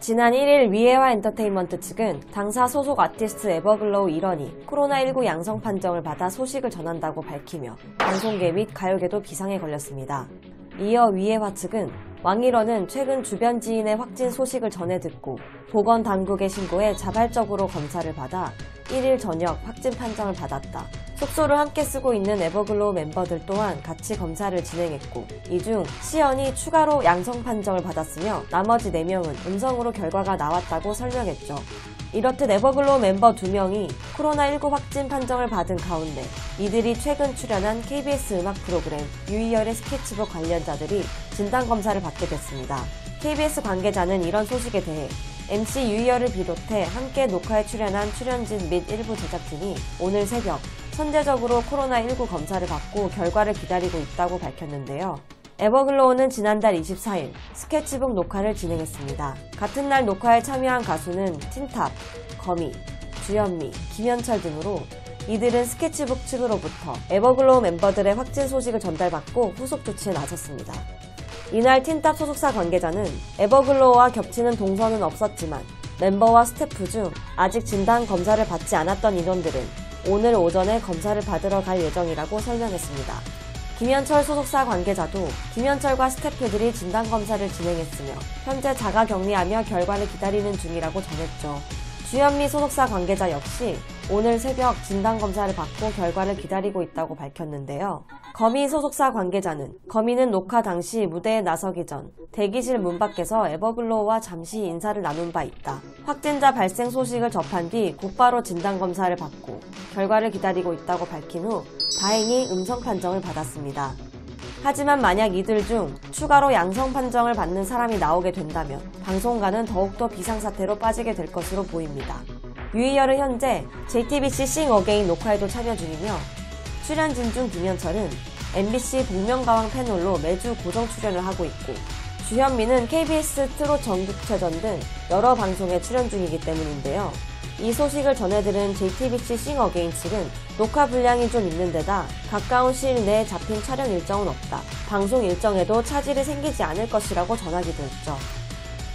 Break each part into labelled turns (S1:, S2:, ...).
S1: 지난 1일 위에화 엔터테인먼트 측은 당사 소속 아티스트 에버글로우 이런이 코로나19 양성 판정을 받아 소식을 전한다고 밝히며 방송계 및 가요계도 비상에 걸렸습니다. 이어 위에화 측은 왕이런은 최근 주변 지인의 확진 소식을 전해 듣고 보건 당국에 신고해 자발적으로 검사를 받아 1일 저녁 확진 판정을 받았다. 숙소를 함께 쓰고 있는 에버글로우 멤버들 또한 같이 검사를 진행했고 이 중 시연이 추가로 양성 판정을 받았으며 나머지 4명은 음성으로 결과가 나왔다고 설명했죠. 이렇듯 에버글로우 멤버 2명이 코로나19 확진 판정을 받은 가운데 이들이 최근 출연한 KBS 음악 프로그램 유희열의 스케치북 관련자들이 진단검사를 받게 됐습니다. KBS 관계자는 이런 소식에 대해 MC 유희열을 비롯해 함께 녹화에 출연한 출연진 및 일부 제작진이 오늘 새벽 선제적으로 코로나19 검사를 받고 결과를 기다리고 있다고 밝혔는데요. 에버글로우는 지난달 24일 스케치북 녹화를 진행했습니다. 같은 날 녹화에 참여한 가수는 틴탑, 거미, 주현미, 김현철 등으로 이들은 스케치북 측으로부터 에버글로우 멤버들의 확진 소식을 전달받고 후속 조치에 나섰습니다. 이날 틴탑 소속사 관계자는 에버글로우와 겹치는 동선은 없었지만 멤버와 스태프 중 아직 진단 검사를 받지 않았던 인원들은 오늘 오전에 검사를 받으러 갈 예정이라고 설명했습니다. 김현철 소속사 관계자도 김현철과 스태프들이 진단검사를 진행했으며 현재 자가 격리하며 결과를 기다리는 중이라고 전했죠. 주현미 소속사 관계자 역시 오늘 새벽 진단검사를 받고 결과를 기다리고 있다고 밝혔는데요. 거미 소속사 관계자는 거미는 녹화 당시 무대에 나서기 전 대기실 문 밖에서 에버글로우와 잠시 인사를 나눈 바 있다. 확진자 발생 소식을 접한 뒤 곧바로 진단검사를 받고 결과를 기다리고 있다고 밝힌 후 다행히 음성 판정을 받았습니다. 하지만 만약 이들 중 추가로 양성 판정을 받는 사람이 나오게 된다면 방송가는 더욱더 비상사태로 빠지게 될 것으로 보입니다. 유희열은 현재 JTBC 싱 어게인 녹화에도 참여 중이며 출연 진 중 김현철은 MBC 복면가왕 패널로 매주 고정 출연을 하고 있고 주현미는 KBS 트롯 전국체전 등 여러 방송에 출연 중이기 때문인데요. 이 소식을 전해들은 JTBC 싱 어게인 측은 녹화 분량이 좀 있는 데다 가까운 시일 내에 잡힌 촬영 일정은 없다. 방송 일정에도 차질이 생기지 않을 것이라고 전하기도 했죠.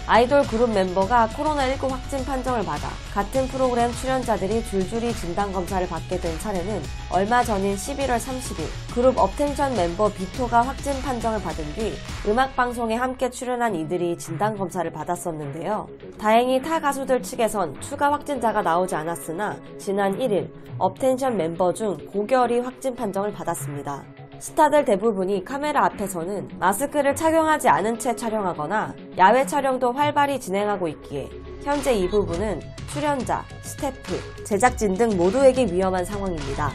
S1: 아이돌 그룹 멤버가 코로나19 확진 판정을 받아 같은 프로그램 출연자들이 줄줄이 진단검사를 받게 된 사례는 얼마 전인 11월 30일 그룹 업텐션 멤버 비토가 확진 판정을 받은 뒤 음악방송에 함께 출연한 이들이 진단검사를 받았었는데요. 다행히 타 가수들 측에선 추가 확진자가 나오지 않았으나 지난 1일 업텐션 멤버 중 고결이 확진 판정을 받았습니다. 스타들 대부분이 카메라 앞에서는 마스크를 착용하지 않은 채 촬영하거나 야외 촬영도 활발히 진행하고 있기에 현재 이 부분은 출연자, 스태프, 제작진 등 모두에게 위험한 상황입니다.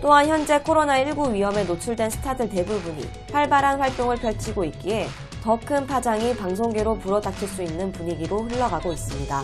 S1: 또한 현재 코로나19 위험에 노출된 스타들 대부분이 활발한 활동을 펼치고 있기에 더 큰 파장이 방송계로 불어닥칠 수 있는 분위기로 흘러가고 있습니다.